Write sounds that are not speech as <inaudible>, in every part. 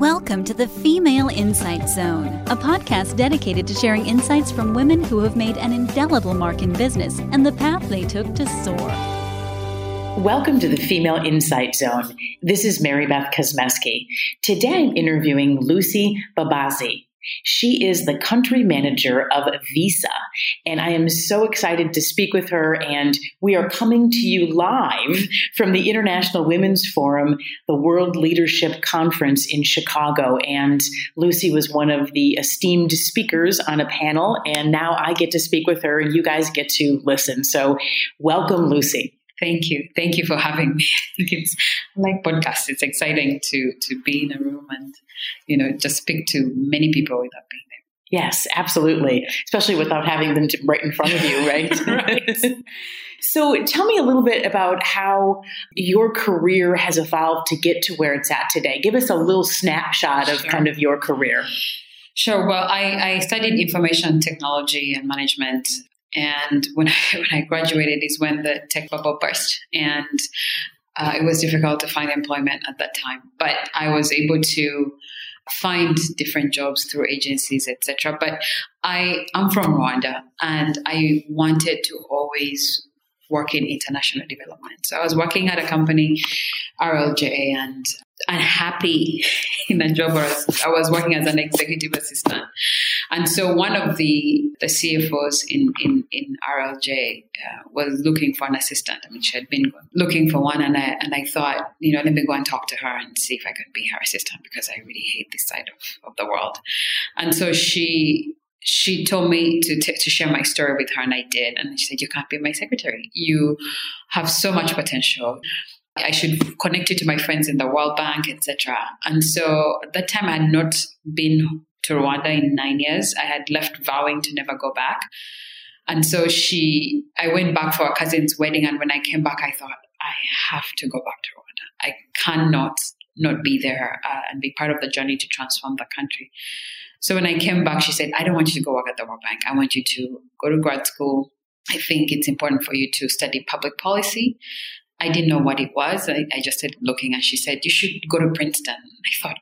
Welcome to the Female Insight Zone, a podcast dedicated to sharing insights from women who have made an indelible mark in business and the path they took to soar. Welcome to the Female Insight Zone. This is Mary Beth Kosmeski. Today I'm interviewing Lucy Mbabazi. She is the country manager of Visa, and I am so excited to speak with her. And we are coming to you live from the International Women's Forum, the World Leadership Conference in Chicago. And Lucy was one of the esteemed speakers on a panel, and now I get to speak with her, and you guys get to listen. So, welcome, Lucy. Thank you. Thank you for having me. <laughs> I think it's like podcasts. It's exciting to to be in a room and you know just speak to many people without being there. Yes, absolutely. Especially without having them right in front of you, right? <laughs> <laughs> right. So tell me a little bit about how your career has evolved to get to where it's at today. Give us a little snapshot of Sure. kind of your career. Sure. Well, I, I studied information technology and management. And when I, <laughs> when I graduated is when the tech bubble burst. And uh, it was difficult to find employment at that time. But I was able to find different jobs through agencies, etc. But I am from Rwanda and I wanted to always work in international development. So I was working at a company, RLJ, and unhappy <laughs> in a job. I was working as an executive assistant. And so one of the, the CFOs in, in, in RLJ uh, was looking for an assistant. I mean, she had been looking for one, and I, and I thought, you know, let me go and talk to her and see if I could be her assistant because I really hate this side of, of the world. And so she she told me to to share my story with her, and I did. And she said, "You can't be my secretary. You have so much potential. I should connect you to my friends in the World Bank, etc." And so at that time, I had not been to Rwanda in nine years. I had left vowing to never go back. And so she, I went back for a cousin's wedding, and when I came back, I thought I have to go back to Rwanda. I cannot not be there uh, and be part of the journey to transform the country. So when I came back, she said, I don't want you to go work at the World Bank. I want you to go to grad school. I think it's important for you to study public policy. I didn't know what it was. I, I just started looking and she said, You should go to Princeton. <laughs> I thought,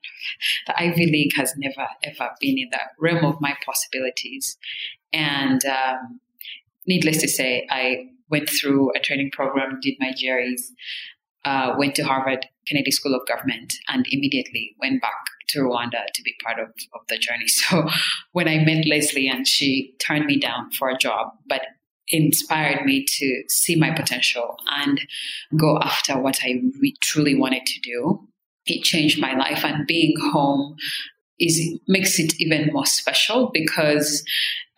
the Ivy League has never, ever been in the realm of my possibilities. And um, needless to say, I went through a training program, did my GREs, uh, went to Harvard Kennedy School of Government, and immediately went back to Rwanda to be part of, of the journey. <laughs> So when I met Leslie and she turned me down for a job, but inspired me to see my potential and go after what I re- truly wanted to do, it changed my life. And being home is makes it even more special because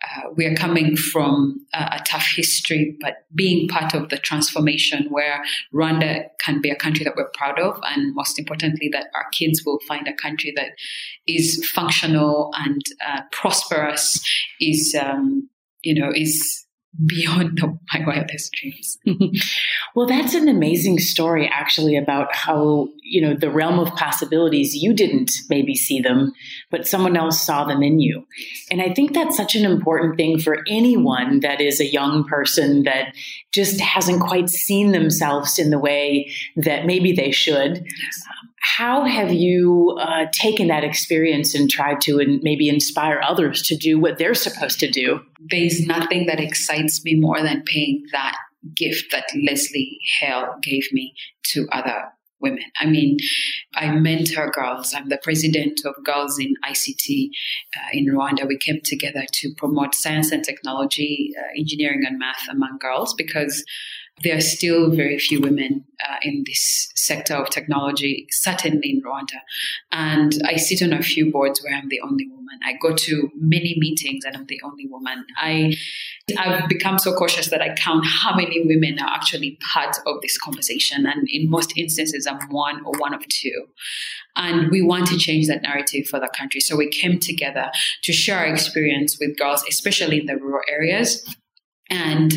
uh, we are coming from a, a tough history, but being part of the transformation where Rwanda can be a country that we're proud of, and most importantly, that our kids will find a country that is functional and uh, prosperous, is um, you know is beyond <laughs> the, my wildest dreams. <laughs> Well, that's an amazing story, actually, about how, you know, the realm of possibilities, you didn't maybe see them, but someone else saw them in you. And I think that's such an important thing for anyone that is a young person that just hasn't quite seen themselves in the way that maybe they should. How have you uh, taken that experience and tried to and maybe inspire others to do what they're supposed to do? There's nothing that excites me more than paying that gift that Leslie Hale gave me to other women. I mean, I mentor girls. I'm the president of Girls in ICT uh, in Rwanda. We came together to promote science and technology, uh, engineering and math among girls because there are still very few women uh, in this sector of technology, certainly in Rwanda. And I sit on a few boards where I'm the only woman. I go to many meetings and I'm the only woman. I, I've become so cautious that I count how many women are actually part of this conversation. And in most instances, I'm one or one of two. And we want to change that narrative for the country. So we came together to share our experience with girls, especially in the rural areas, and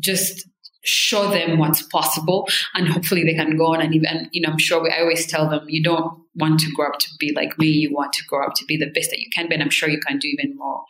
just show them what's possible and hopefully they can go on and even you know i'm sure we, i always tell them you don't want to grow up to be like me you want to grow up to be the best that you can be and i'm sure you can do even more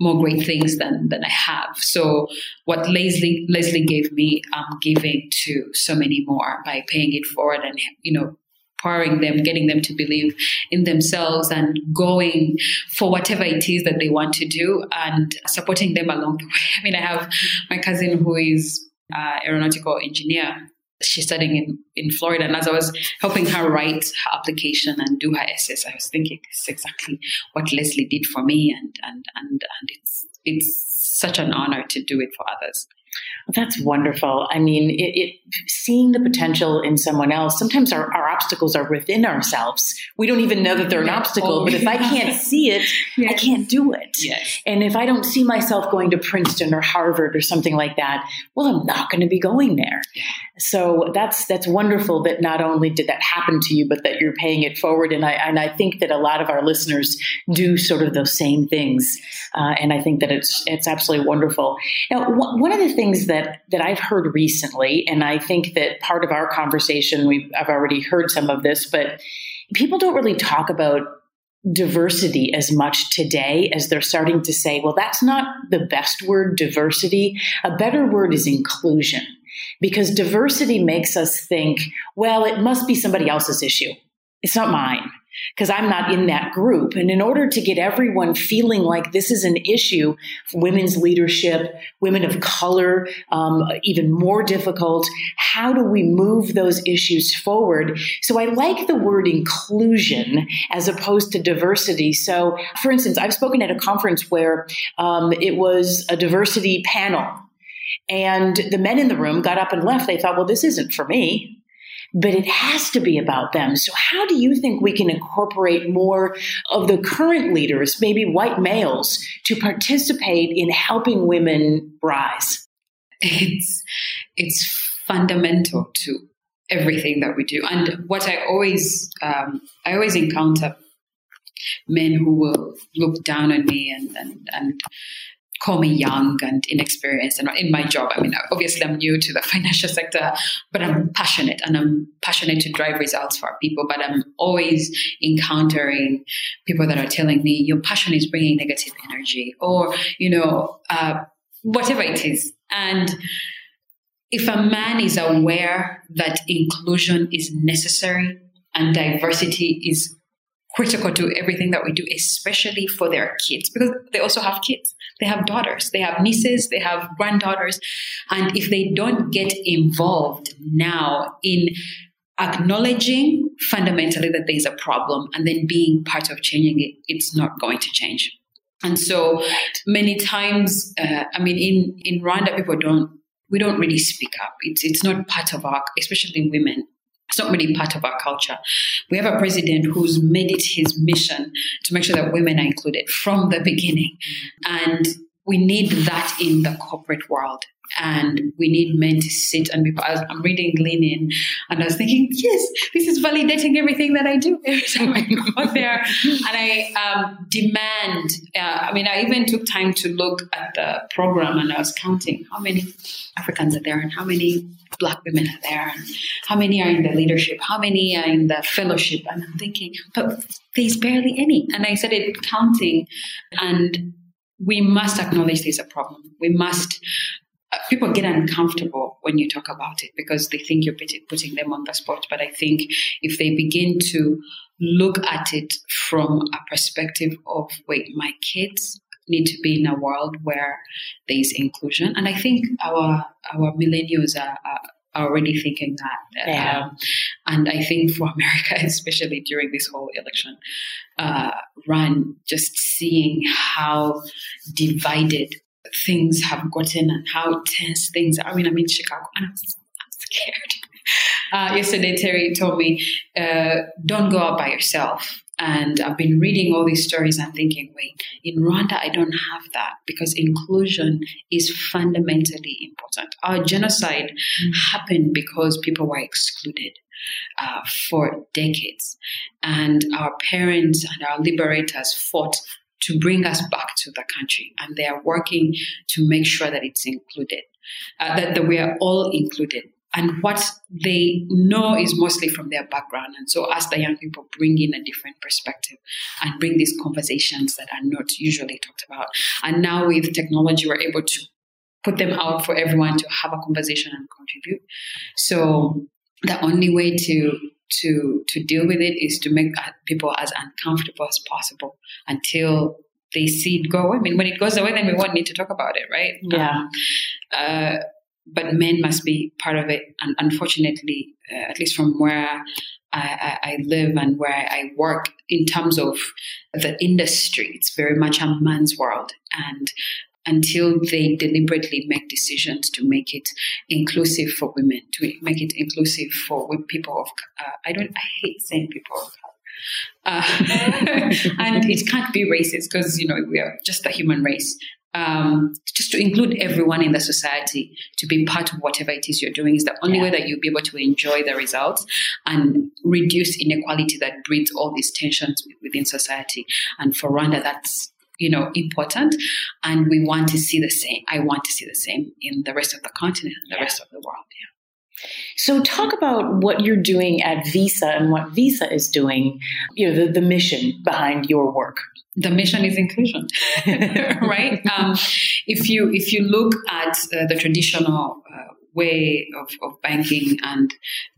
more great things than than i have so what leslie leslie gave me i'm giving to so many more by paying it forward and you know empowering them, getting them to believe in themselves and going for whatever it is that they want to do and supporting them along the way. I mean, I have my cousin who is uh, aeronautical engineer. She's studying in, in Florida. And as I was helping her write her application and do her essays, I was thinking is exactly what Leslie did for me. And, and, and, and it's, it's such an honor to do it for others. That's wonderful. I mean, it, it, seeing the potential in someone else, sometimes our, our, obstacles are within ourselves. We don't even know that they're an obstacle, oh, but if I can't see it, yes. I can't do it. Yes. And if I don't see myself going to Princeton or Harvard or something like that, well, I'm not going to be going there. So that's that's wonderful that not only did that happen to you, but that you're paying it forward. And I and I think that a lot of our listeners do sort of those same things. Uh, and I think that it's it's absolutely wonderful. Now, one of the things that that that I've heard recently, and I think that part of our conversation, we've I've already heard some of this, but people don't really talk about diversity as much today as they're starting to say, well, that's not the best word, diversity. A better word is inclusion because diversity makes us think, well, it must be somebody else's issue. It's not mine because I'm not in that group. And in order to get everyone feeling like this is an issue, women's leadership, women of color, um, even more difficult, how do we move those issues forward? So I like the word inclusion as opposed to diversity. So, for instance, I've spoken at a conference where um, it was a diversity panel. And the men in the room got up and left. They thought, well, this isn't for me but it has to be about them. So, how do you think we can incorporate more of the current leaders, maybe white males, to participate in helping women rise? It's it's fundamental to everything that we do, and what I always um, I always encounter men who will look down on me and and and call me young and inexperienced and in my job. I mean, obviously I'm new to the <laughs> financial sector, but I'm passionate and I'm passionate to drive results for people. But I'm always encountering people that are telling me your passion is bringing negative energy or, you know, uh, whatever it is. And if a man is aware that inclusion is necessary and diversity is critical to everything that we do, especially for their kids, because they also have kids. They have daughters, they have nieces, they have granddaughters. And if they don't get involved now in acknowledging fundamentally that there's a problem and then being part of changing it, it's not going to change. And so many times, uh, I mean, in, in Rwanda, people don't, we don't really speak up. It's, it's not part of our, especially women, it's not really part of our culture. We have a president who's made it his mission to make sure that women are included from the beginning. And we need that in the corporate world and we need men to sit and be. I'm reading Lean In, and I was thinking, yes, this is validating everything that I do <laughs> every time I go out there, and I um, demand. Uh, I mean, I even took time to look at the program, and I was counting how many Africans are there and how many Black women are there, and how many are in the leadership, how many are in the fellowship, and I'm thinking, but there's barely any. And I started counting, and we must acknowledge there's a problem. We must uh, people get uncomfortable when you talk about it because they think you're putting them on the spot. But I think if they begin to look at it from a perspective of, wait, my kids need to be in a world where there is inclusion, and I think our our millennials are, are already thinking that. Yeah. Um, and I think for <laughs> America, especially during this whole election uh, run, just seeing how divided things have gotten and how tense things are. I mean, I'm in Chicago and I'm, I'm scared. <laughs> Uh, yesterday, Terry told me, uh, don't go out by yourself. And I've been reading all these stories and thinking, wait, in Rwanda, I don't have that because inclusion is fundamentally important. Our genocide mm-hmm. happened because people were excluded. Uh, for decades. And our parents and our liberators fought to bring us back to the country. And they are working to make sure that it's included, uh, that, that we are all included. And what they know is mostly from their background. And so, as the young people bring in a different perspective and bring these conversations that are not usually talked about. And now, with technology, we're able to put them out for everyone to have a conversation and contribute. So, the only way to to to deal with it is to make people as uncomfortable as possible until they see it go away. I mean, when it goes away, then we won't need to talk about it, right? Yeah. Um, uh, but men must be part of it. And unfortunately, uh, at least from where I, I, live and where I work, in terms of the industry, it's very much a man's world. And until they deliberately make decisions to make it inclusive for women, to make it inclusive for people of, uh, I don't, I hate saying people of uh, <laughs> and it can't be racist because you know we are just a human race um, just to include everyone in the society to be part of whatever it is you're doing is the only yeah. way that you'll be able to enjoy the results and reduce inequality that breeds all these tensions within society. And for Rwanda, that's you know important and we want to see the same i want to see the same in the rest of the continent and the yeah. rest of the world yeah so talk about what you're doing at visa and what visa is doing you know the, the mission behind your work the mission is inclusion, <laughs> <laughs> right? Um, if you if you look at uh, the traditional uh, way of, of banking and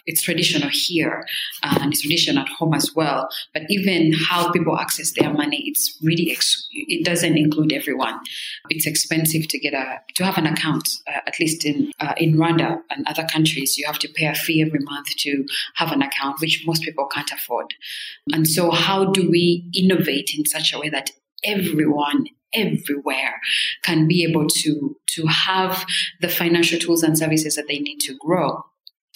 it's traditional here uh, and it's traditional at home as well. But even how people access their money it's really ex- it doesn't include everyone. It's expensive to get a to have an account uh, at least in uh, in Rwanda and other countries. You have to pay a fee every month to have an account which most people can't afford. And so how do we innovate in such a way that everyone everywhere can be able to to have the financial tools and services that they need to grow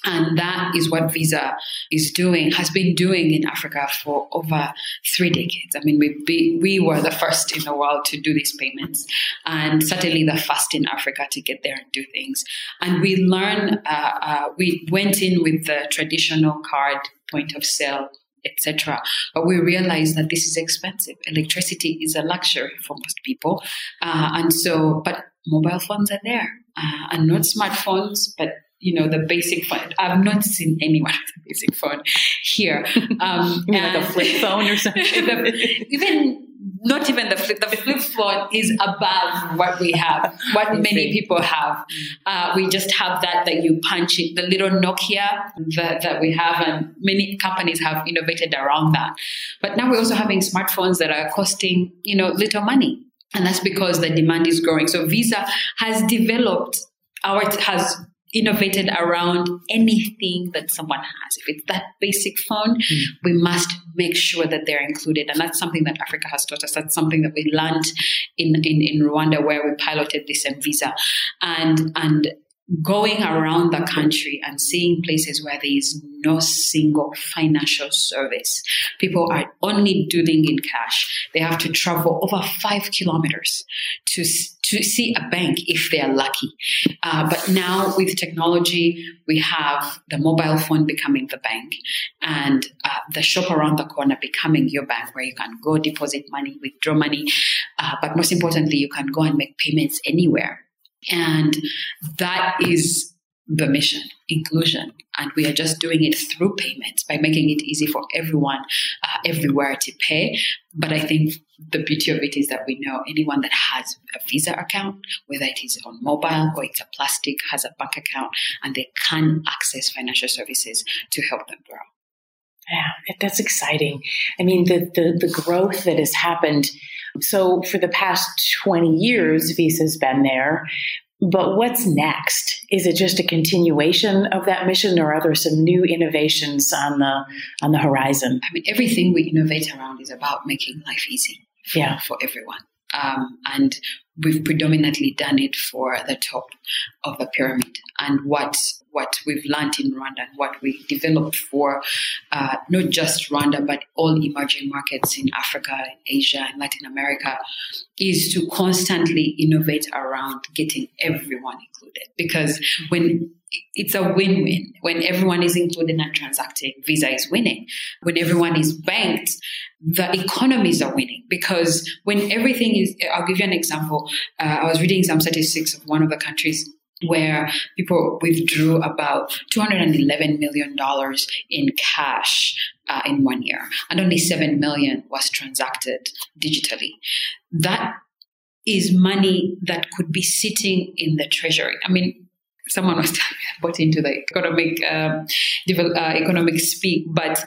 and that is what Visa is doing, has been doing in Africa for over three decades. I mean, we, be, we were the first in the world to do these payments, and certainly the first in Africa to get there and do things. And we learned, uh, uh, we went in with the traditional card point of sale etc. But we realize that this is expensive. Electricity is a luxury for most people, uh, and so but mobile phones are there, uh, and not smartphones, but you know the basic phone. I've not seen anyone with a basic phone here. <laughs> Um, like a flip phone or <laughs> something. even not even the flip. The flip phone is above what we have, what many people have. Uh, we just have that that you punch it, the little Nokia that, that we have, and many companies have innovated around that. But now we're also having smartphones that are costing, you know, little money. And that's because the demand is growing. So Visa has developed our has innovated around anything that someone has. If it's that basic phone, mm. we must make sure that they're included. And that's something that Africa has taught us. That's something that we learned in, in, in Rwanda where we piloted this M-Visa. And, and going around the country and seeing places where there is no single financial service. People are only dealing in cash. They have to travel over five kilometers to, to see a bank if they are lucky. Uh, but now with technology, we have the mobile phone becoming the bank and uh, the shop around the corner becoming your bank where you can go deposit money, withdraw money. Uh, but most importantly, you can go and make payments anywhere and that is the mission, inclusion. And we are just doing it through payments by making it easy for everyone uh, everywhere to pay. But I think the beauty of it is that we know anyone that has a Visa account, whether it is on mobile or it's a plastic, has a bank account, and they can access financial services to help them grow. Yeah, that's exciting. I mean, the, the, the growth that has happened so for the past 20 years, Visa's been there. But what's next? Is it just a continuation of that mission, or are there some new innovations on the on the horizon? I mean, everything we innovate around is about making life easy for, yeah. for everyone. Um, and we've predominantly done it for the top of the pyramid. And what what we've learned in Rwanda and what we developed for uh, not just Rwanda but all emerging markets in Africa, Asia, and Latin America is to constantly innovate around getting everyone included. Because when it's a win-win when everyone is included and transacting visa is winning when everyone is banked the economies are winning because when everything is i'll give you an example uh, i was reading some statistics of one of the countries where people withdrew about $211 million in cash uh, in one year, and only 7 million was transacted digitally. That is money that could be sitting in the treasury. I mean, someone was <laughs> bought into the economic uh, uh, economic speak, but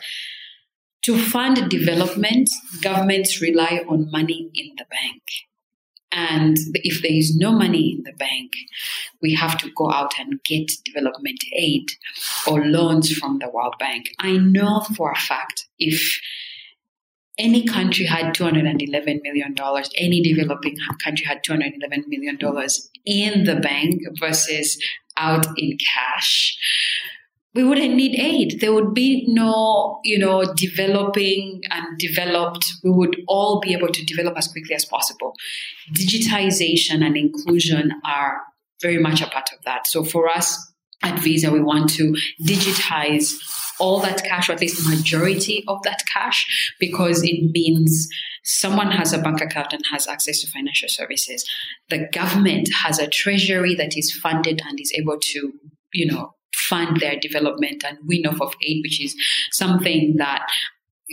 to fund development, governments rely on money in the bank. And if there is no money in the bank, we have to go out and get development aid or loans from the World Bank. I know for a fact if any country had $211 million, any developing country had $211 million in the bank versus out in cash, we wouldn't need aid. There would be no, you know, developing and developed. We would all be able to develop as quickly as possible. Digitization and inclusion are very much a part of that. So for us at Visa, we want to digitize all that cash, or at least majority of that cash, because it means someone has a bank account and has access to financial services. The government has a treasury that is funded and is able to, you know, fund their development and win off of aid, which is something that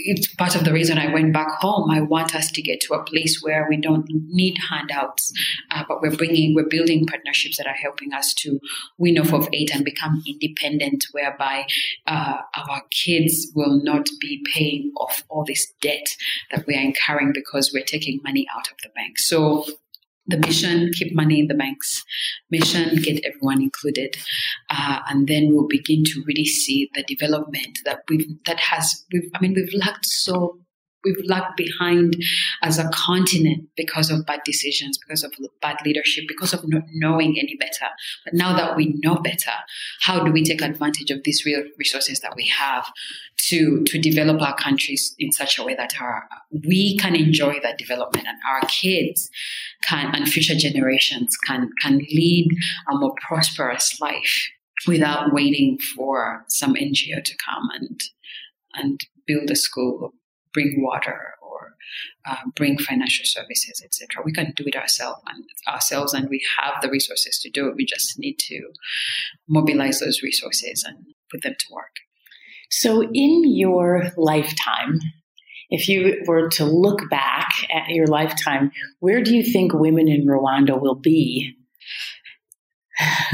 it's part of the reason I went back home. I want us to get to a place where we don't need handouts, uh, but we're bringing, we're building partnerships that are helping us to win off of aid and become independent, whereby uh, our kids will not be paying off all this debt that we are incurring because we're taking money out of the bank. So the mission keep money in the banks. Mission get everyone included. Uh, and then we'll begin to really see the development that we've that has we've i mean we've lacked so we've lagged behind as a continent because of bad decisions, because of bad leadership, because of not knowing any better. But now that we know better, how do we take advantage of these real resources that we have to to develop our countries in such a way that our we can enjoy that development and our kids can and future generations can can lead a more prosperous life without waiting for some NGO to come and and build a school bring water or uh, bring financial services, etc. We can do it ourselves and ourselves, and we have the resources to do it. We just need to mobilize those resources and put them to work. So, in your lifetime, if you were to look back at your lifetime, where do you think women in Rwanda will be? <laughs>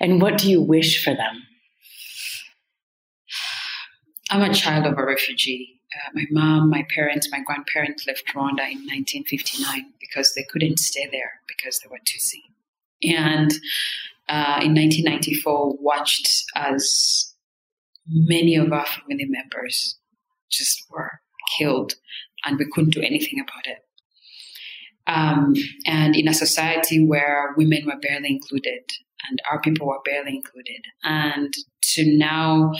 and what do you wish for them? I'm a child of a refugee uh, my mom, my parents, my grandparents left Rwanda in 1959 because they couldn't stay there because they were Tutsi. And uh, in 1994, watched as many of our family members just were killed, and we couldn't do anything about it. Um, and in a society where women were barely included and our people were barely included, and to now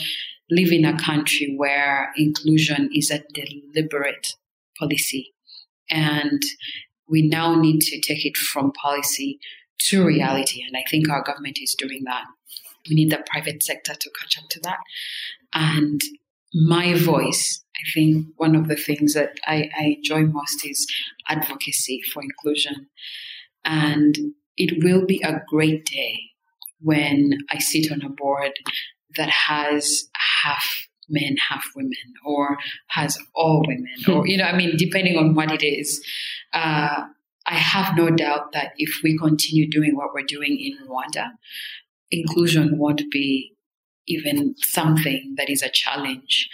live in a country where inclusion is a deliberate policy. And we now need to take it from policy to reality. And I think our government is doing that. We need the private sector to catch up to that. And my voice, I think one of the things that I, I enjoy most is advocacy for inclusion. And it will be a great day when I sit on a board that has half men, half women, or has all women, or, <laughs> you know, I mean, depending on what it is. Uh, I have no doubt that if we continue doing what we're doing in Rwanda, inclusion won't be even something that is a challenge.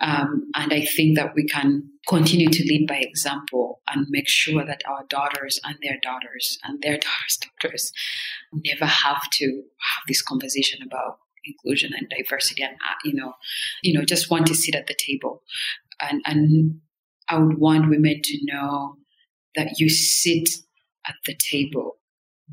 Um, and I think that we can continue to lead by example and make sure that our daughters and their daughters and their <laughs> daughters' daughters never have to have this conversation about inclusion and diversity and uh, you know you know just want to sit at the table and and i would want women to know that you sit at the table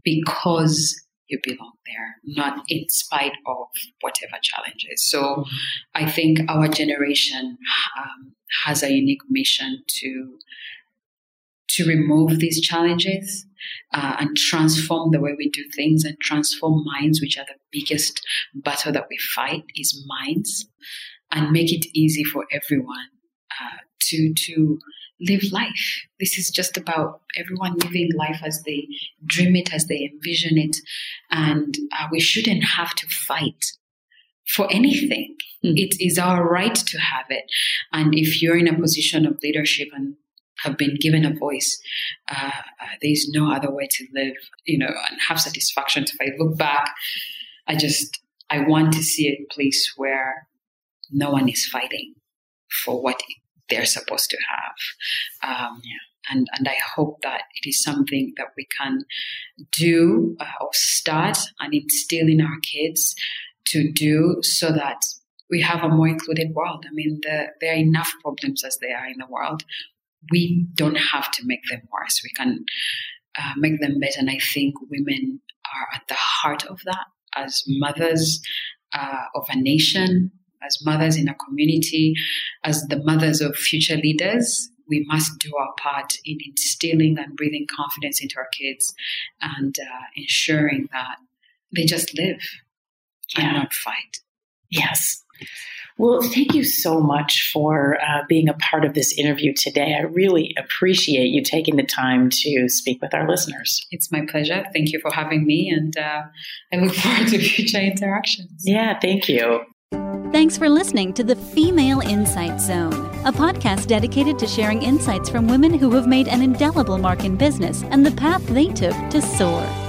because you belong there not in spite of whatever challenges so mm-hmm. i think our generation um, has a unique mission to to remove these challenges uh, and transform the way we do things and transform minds, which are the biggest battle that we fight is minds, and make it easy for everyone uh, to to live life. This is just about everyone living life as they dream it, as they envision it, and uh, we shouldn't have to fight for anything. Mm. It is our right to have it, and if you're in a position of leadership and have been given a voice. Uh, uh, there is no other way to live, you know, and have satisfaction. If I look back I just, I want to see a place where no one is fighting for what they're supposed to have. Um, yeah. And, and I hope that it is something that we can do uh, or start and instill in our kids to do so that we have a more included world. I mean, the, there are enough problems as they are in the world. We don't have to make them worse. We can uh, make them better. And I think women are at the heart of that as mothers uh, of a nation, as mothers in a community, as the mothers of future leaders. We must do our part in instilling and breathing confidence into our kids and uh, ensuring that they just live yeah. and not fight. Yes. Well, thank you so much for uh, being a part of this interview today. I really appreciate you taking the time to speak with our listeners. It's my pleasure. Thank you for having me, and uh, I look forward to <laughs> future interactions. Yeah, thank you. Thanks for listening to the Female Insight Zone, a podcast dedicated to sharing insights from women who have made an indelible mark in business and the path they took to soar.